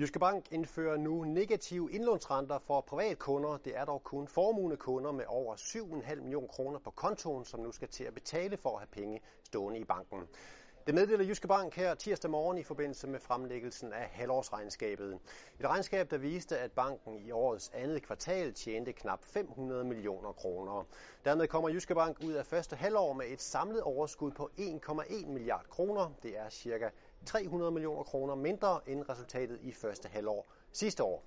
Jyske Bank indfører nu negative indlånsrenter for privatkunder. Det er dog kun formuende kunder med over 7,5 millioner kroner på kontoen, som nu skal til at betale for at have penge stående i banken. Det meddeler Jyske Bank her tirsdag morgen i forbindelse med fremlæggelsen af halvårsregnskabet. Et regnskab, der viste, at banken i årets andet kvartal tjente knap 500 millioner kroner. Dermed kommer Jyske Bank ud af første halvår med et samlet overskud på 1,1 milliard kroner. Det er cirka 300 millioner kroner mindre end resultatet i første halvår sidste år.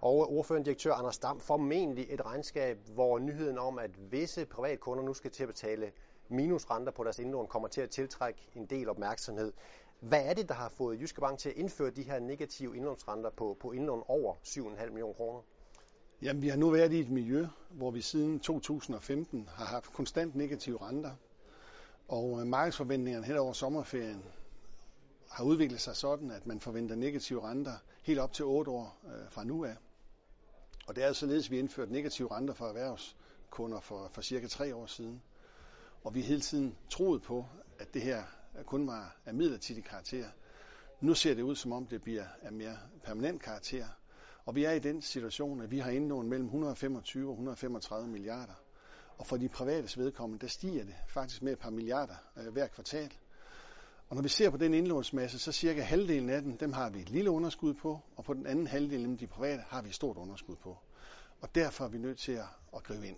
Og ordførende direktør Anders Dam formentlig et regnskab, hvor nyheden om, at visse privatkunder nu skal til at betale minusrenter på deres indlån, kommer til at tiltrække en del opmærksomhed. Hvad er det, der har fået Jyske Bank til at indføre de her negative indlånsrenter på, på indlån over 7,5 millioner kroner? Jamen, vi har nu været i et miljø, hvor vi siden 2015 har haft konstant negative renter. Og øh, markedsforventningerne hen over sommerferien har udviklet sig sådan, at man forventer negative renter helt op til 8 år øh, fra nu af. Og det er altså således, at vi indførte negative renter for erhvervskunder for, for cirka tre år siden. Og vi hele tiden troet på, at det her kun var af midlertidig karakter. Nu ser det ud, som om det bliver af mere permanent karakter. Og vi er i den situation, at vi har indlån mellem 125 og 135 milliarder. Og for de private vedkommende, der stiger det faktisk med et par milliarder øh, hver kvartal. Og når vi ser på den indlånsmasse, så cirka halvdelen af den, dem har vi et lille underskud på, og på den anden halvdel, nemlig de private, har vi et stort underskud på. Og derfor er vi nødt til at, at gribe ind.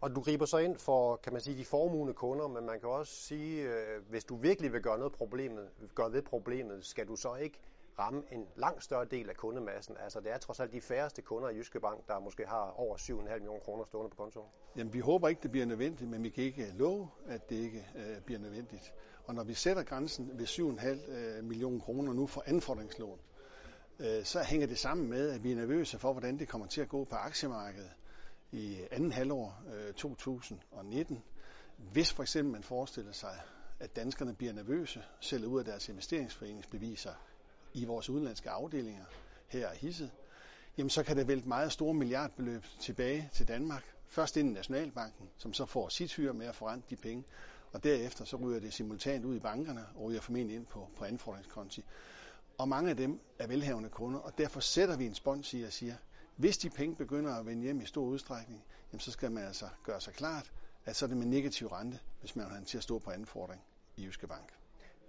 Og du griber så ind for, kan man sige, de formugende kunder, men man kan også sige, øh, hvis du virkelig vil gøre noget problemet, gøre ved problemet, skal du så ikke ramme en langt større del af kundemassen. Altså det er trods alt de færreste kunder i Jyske Bank, der måske har over 7,5 millioner kroner stående på kontoen. Jamen vi håber ikke, det bliver nødvendigt, men vi kan ikke love, at det ikke øh, bliver nødvendigt. Og når vi sætter grænsen ved 7,5 øh, millioner kroner nu for anfordringslån, øh, så hænger det sammen med, at vi er nervøse for, hvordan det kommer til at gå på aktiemarkedet i anden halvår øh, 2019. Hvis for eksempel man forestiller sig, at danskerne bliver nervøse, sælger ud af deres investeringsforeningsbeviser i vores udenlandske afdelinger her i Hisset, jamen så kan det vælte meget store milliardbeløb tilbage til Danmark. Først ind i Nationalbanken, som så får sit hyre med at forrente de penge, og derefter så ryger det simultant ud i bankerne og ryger formentlig ind på, på anfordringskonti. Og mange af dem er velhavende kunder, og derfor sætter vi en spons i og siger, hvis de penge begynder at vende hjem i stor udstrækning, jamen så skal man altså gøre sig klart, at så er det med negativ rente, hvis man har til at stå på anfordring i Jyske Bank.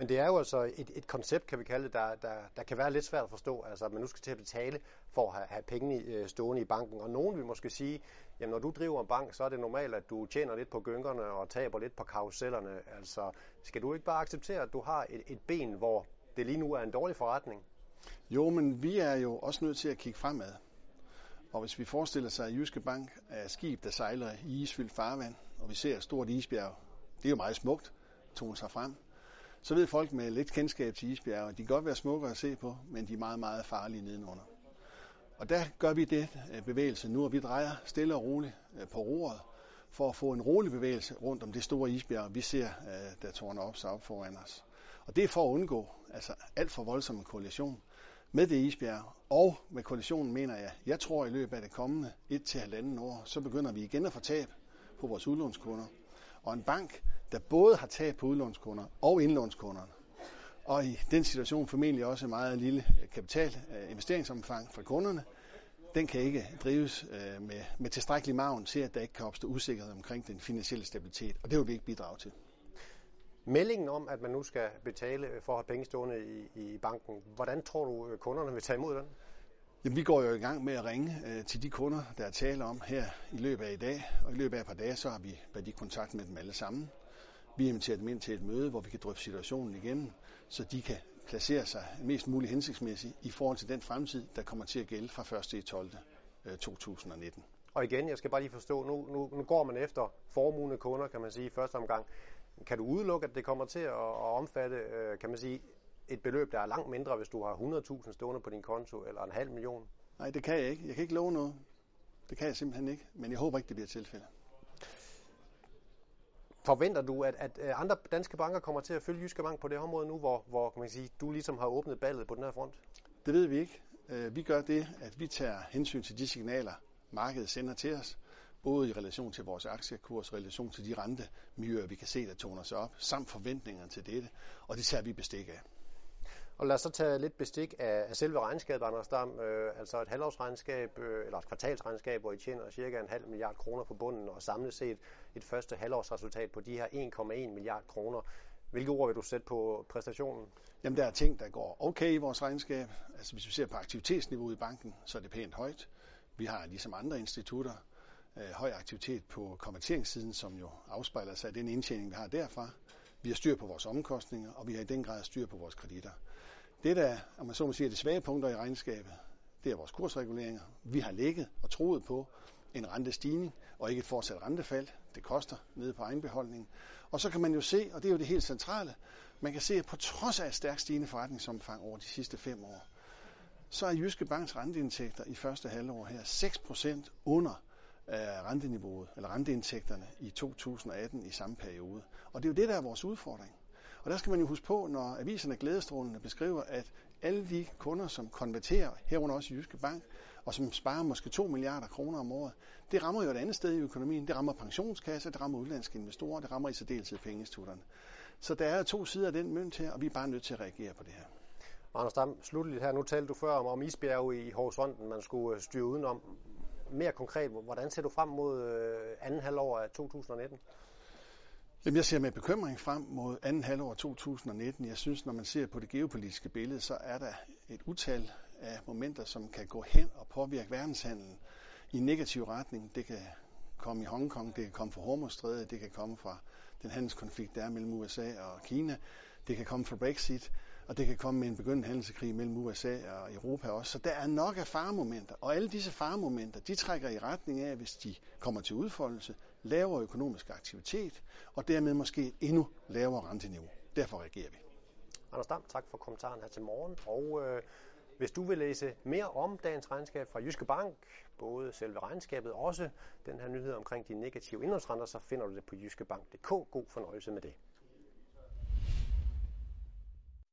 Men det er jo altså et, et koncept, kan vi kalde det, der, der, der kan være lidt svært at forstå. Altså, at man nu skal til at betale for at have, have pengene øh, stående i banken. Og nogen vil måske sige, jamen når du driver en bank, så er det normalt, at du tjener lidt på gyngerne og taber lidt på karusellerne. Altså, skal du ikke bare acceptere, at du har et, et ben, hvor det lige nu er en dårlig forretning? Jo, men vi er jo også nødt til at kigge fremad. Og hvis vi forestiller sig, at Jyske Bank er skib, der sejler i isfyldt farvand, og vi ser et stort isbjerg, det er jo meget smukt, tog sig frem, så ved folk med lidt kendskab til isbjerge, at de kan godt være smukke at se på, men de er meget, meget farlige nedenunder. Og der gør vi det øh, bevægelse nu, og vi drejer stille og roligt øh, på roret, for at få en rolig bevægelse rundt om det store isbjerg, vi ser, øh, der tårner op sig op foran os. Og det er for at undgå altså alt for voldsom en koalition med det isbjerg. Og med koalitionen mener jeg, jeg tror i løbet af det kommende 1-1,5 år, så begynder vi igen at få tab på vores udlånskunder. Og en bank, der både har tab på udlånskunder og indlånskunderne, og i den situation formentlig også meget lille øh, kapital øh, investeringsomfang fra kunderne, den kan ikke drives øh, med, med tilstrækkelig maven til, at der ikke kan opstå usikkerhed omkring den finansielle stabilitet, og det vil vi ikke bidrage til. Meldingen om, at man nu skal betale for at have penge stående i, i banken, hvordan tror du, øh, kunderne vil tage imod den? Jamen, vi går jo i gang med at ringe øh, til de kunder, der er tale om her i løbet af i dag. Og i løbet af et par dage, så har vi været i kontakt med dem alle sammen. Vi inviterer dem ind til et møde, hvor vi kan drøfte situationen igen, så de kan placere sig mest muligt hensigtsmæssigt i forhold til den fremtid, der kommer til at gælde fra 1. til 12. 2019. Og igen, jeg skal bare lige forstå, nu, nu, nu går man efter formugende kunder, kan man sige, i første omgang. Kan du udelukke, at det kommer til at, at omfatte, øh, kan man sige, et beløb, der er langt mindre, hvis du har 100.000 stående på din konto, eller en halv million? Nej, det kan jeg ikke. Jeg kan ikke love noget. Det kan jeg simpelthen ikke, men jeg håber ikke, det bliver tilfældet. Forventer du, at, at andre danske banker kommer til at følge Jyske Bank på det område nu, hvor, hvor kan man sige, du ligesom har åbnet ballet på den her front? Det ved vi ikke. Øh, vi gør det, at vi tager hensyn til de signaler, markedet sender til os, både i relation til vores aktiekurs, i relation til de rentemiljøer, vi kan se, der toner sig op, samt forventningerne til dette, og det tager vi bestik af. Og lad os så tage lidt bestik af, af selve regnskabet, Anders Dam. Øh, altså et halvårsregnskab, øh, eller et kvartalsregnskab, hvor I tjener cirka en halv milliard kroner på bunden, og samlet set et første halvårsresultat på de her 1,1 milliard kroner. Hvilke ord vil du sætte på præstationen? Jamen, der er ting, der går okay i vores regnskab. Altså, hvis vi ser på aktivitetsniveauet i banken, så er det pænt højt. Vi har ligesom andre institutter øh, høj aktivitet på konverteringssiden, som jo afspejler sig af den indtjening, vi har derfra. Vi har styr på vores omkostninger, og vi har i den grad styr på vores kreditter. Det, der om man så må sige, er de svage punkter i regnskabet, det er vores kursreguleringer. Vi har ligget og troet på en rentestigning og ikke et fortsat rentefald. Det koster nede på egenbeholdningen. Og så kan man jo se, og det er jo det helt centrale, man kan se, at på trods af et stærkt stigende forretningsomfang over de sidste fem år, så er Jyske Banks renteindtægter i første halvår her 6% under af renteniveauet, eller renteindtægterne i 2018 i samme periode. Og det er jo det, der er vores udfordring. Og der skal man jo huske på, når aviserne glædestrålende beskriver, at alle de kunder, som konverterer, herunder også i Jyske Bank, og som sparer måske 2 milliarder kroner om året, det rammer jo et andet sted i økonomien. Det rammer pensionskasser, det rammer udlandske investorer, det rammer i særdeleshed pengeinstitutterne. Så der er to sider af den mønt her, og vi er bare nødt til at reagere på det her. Anders Dam, slutteligt her. Nu talte du før om, om isbjerge i Horisonten, man skulle øh, styre udenom. Mere konkret, hvordan ser du frem mod øh, anden halvår af 2019? Jamen, jeg ser med bekymring frem mod anden halvår 2019. Jeg synes, når man ser på det geopolitiske billede, så er der et utal af momenter, som kan gå hen og påvirke verdenshandlen i en negativ retning. Det kan komme i Hongkong, det kan komme fra Hormuzstrædet, det kan komme fra den handelskonflikt, der er mellem USA og Kina, det kan komme fra Brexit, og det kan komme med en begyndende handelskrig mellem USA og Europa også. Så der er nok af faremomenter, og alle disse faremomenter, de trækker i retning af, hvis de kommer til udfoldelse, lavere økonomisk aktivitet, og dermed måske et endnu lavere renteniveau. Derfor reagerer vi. Anders Dam, tak for kommentaren her til morgen. Og øh, hvis du vil læse mere om dagens regnskab fra Jyske Bank, både selve regnskabet og også den her nyhed omkring de negative indlånsrenter, så finder du det på jyskebank.dk. God fornøjelse med det.